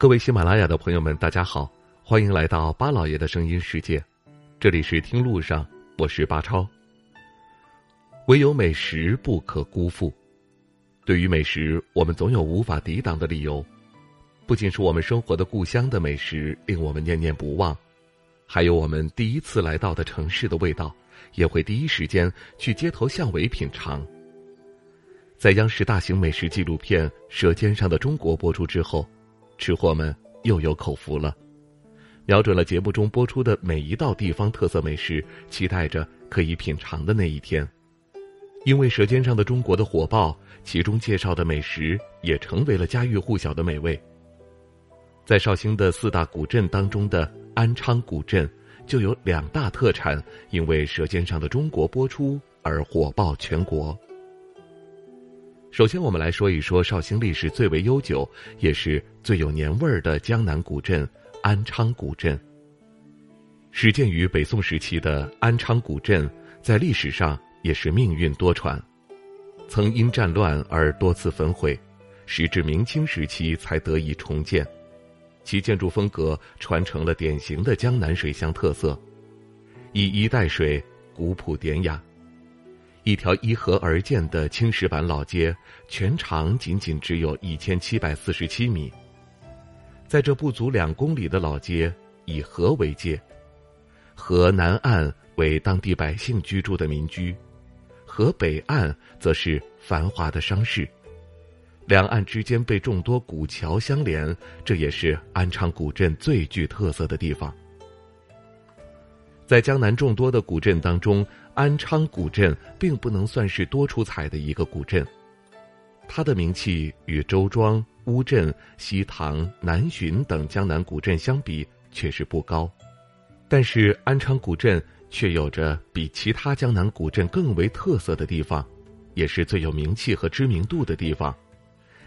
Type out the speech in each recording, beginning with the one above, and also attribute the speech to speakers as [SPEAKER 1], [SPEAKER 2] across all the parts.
[SPEAKER 1] 各位喜马拉雅的朋友们，大家好，欢迎来到巴老爷的声音世界，这里是听路上，我是巴超。唯有美食不可辜负，对于美食，我们总有无法抵挡的理由。不仅是我们生活的故乡的美食令我们念念不忘，还有我们第一次来到的城市的味道，也会第一时间去街头巷尾品尝。在央视大型美食纪录片《舌尖上的中国》播出之后。吃货们又有口福了，瞄准了节目中播出的每一道地方特色美食，期待着可以品尝的那一天。因为《舌尖上的中国》的火爆，其中介绍的美食也成为了家喻户晓的美味。在绍兴的四大古镇当中的安昌古镇，就有两大特产，因为《舌尖上的中国》播出而火爆全国。首先，我们来说一说绍兴历史最为悠久，也是最有年味儿的江南古镇安昌古镇。始建于北宋时期的安昌古镇，在历史上也是命运多舛，曾因战乱而多次焚毁，时至明清时期才得以重建。其建筑风格传承了典型的江南水乡特色，以衣带水，古朴典雅。一条依河而建的青石板老街，全长仅仅只有一千七百四十七米。在这不足两公里的老街，以河为界，河南岸为当地百姓居住的民居，河北岸则是繁华的商市，两岸之间被众多古桥相连，这也是安昌古镇最具特色的地方。在江南众多的古镇当中，安昌古镇并不能算是多出彩的一个古镇，它的名气与周庄、乌镇、西塘、南浔等江南古镇相比确实不高，但是安昌古镇却有着比其他江南古镇更为特色的地方，也是最有名气和知名度的地方，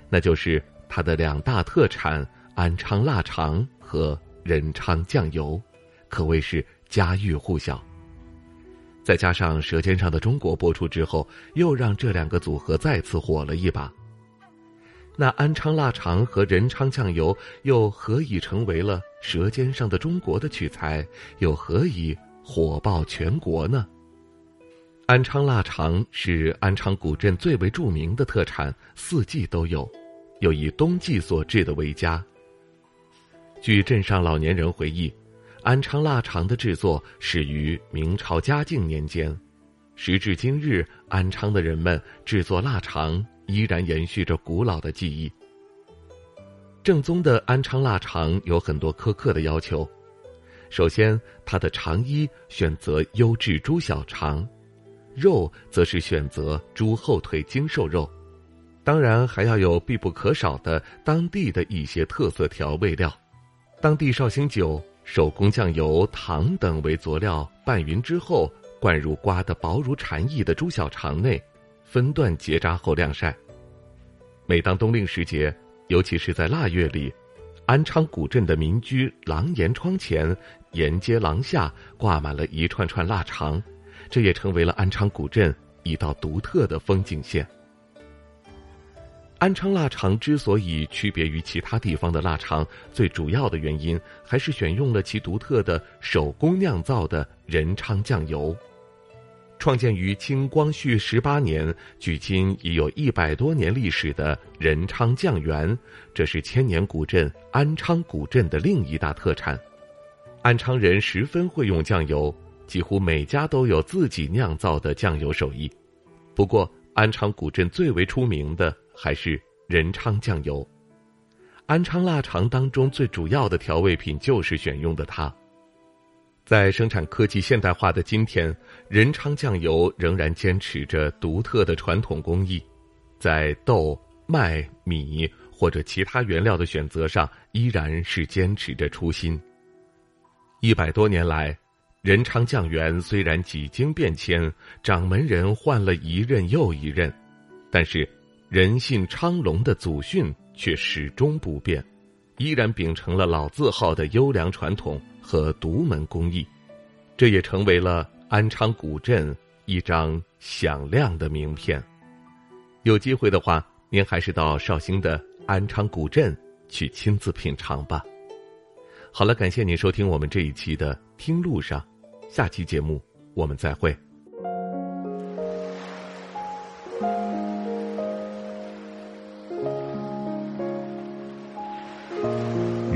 [SPEAKER 1] 那就是它的两大特产安昌腊肠和仁昌酱油，可谓是。家喻户晓，再加上《舌尖上的中国》播出之后，又让这两个组合再次火了一把。那安昌腊肠和仁昌酱油又何以成为了《舌尖上的中国》的取材？又何以火爆全国呢？安昌腊肠是安昌古镇最为著名的特产，四季都有，又以冬季所制的为佳。据镇上老年人回忆。安昌腊肠的制作始于明朝嘉靖年间，时至今日，安昌的人们制作腊肠依然延续着古老的技艺。正宗的安昌腊肠有很多苛刻的要求，首先，它的肠衣选择优质猪小肠，肉则是选择猪后腿精瘦肉，当然还要有必不可少的当地的一些特色调味料，当地绍兴酒。手工酱油、糖等为佐料拌匀之后，灌入刮得薄如蝉翼的猪小肠内，分段结扎后晾晒。每当冬令时节，尤其是在腊月里，安昌古镇的民居廊檐窗前、沿街廊下挂满了一串串腊肠，这也成为了安昌古镇一道独特的风景线。安昌腊肠之所以区别于其他地方的腊肠，最主要的原因还是选用了其独特的手工酿造的仁昌酱油。创建于清光绪十八年，距今已有一百多年历史的仁昌酱园，这是千年古镇安昌古镇的另一大特产。安昌人十分会用酱油，几乎每家都有自己酿造的酱油手艺。不过，安昌古镇最为出名的。还是仁昌酱油，安昌腊肠当中最主要的调味品就是选用的它。在生产科技现代化的今天，仁昌酱油仍然坚持着独特的传统工艺，在豆、麦、米或者其他原料的选择上，依然是坚持着初心。一百多年来，仁昌酱园虽然几经变迁，掌门人换了一任又一任，但是。人信昌隆的祖训却始终不变，依然秉承了老字号的优良传统和独门工艺，这也成为了安昌古镇一张响亮的名片。有机会的话，您还是到绍兴的安昌古镇去亲自品尝吧。好了，感谢您收听我们这一期的《听路上》，下期节目我们再会。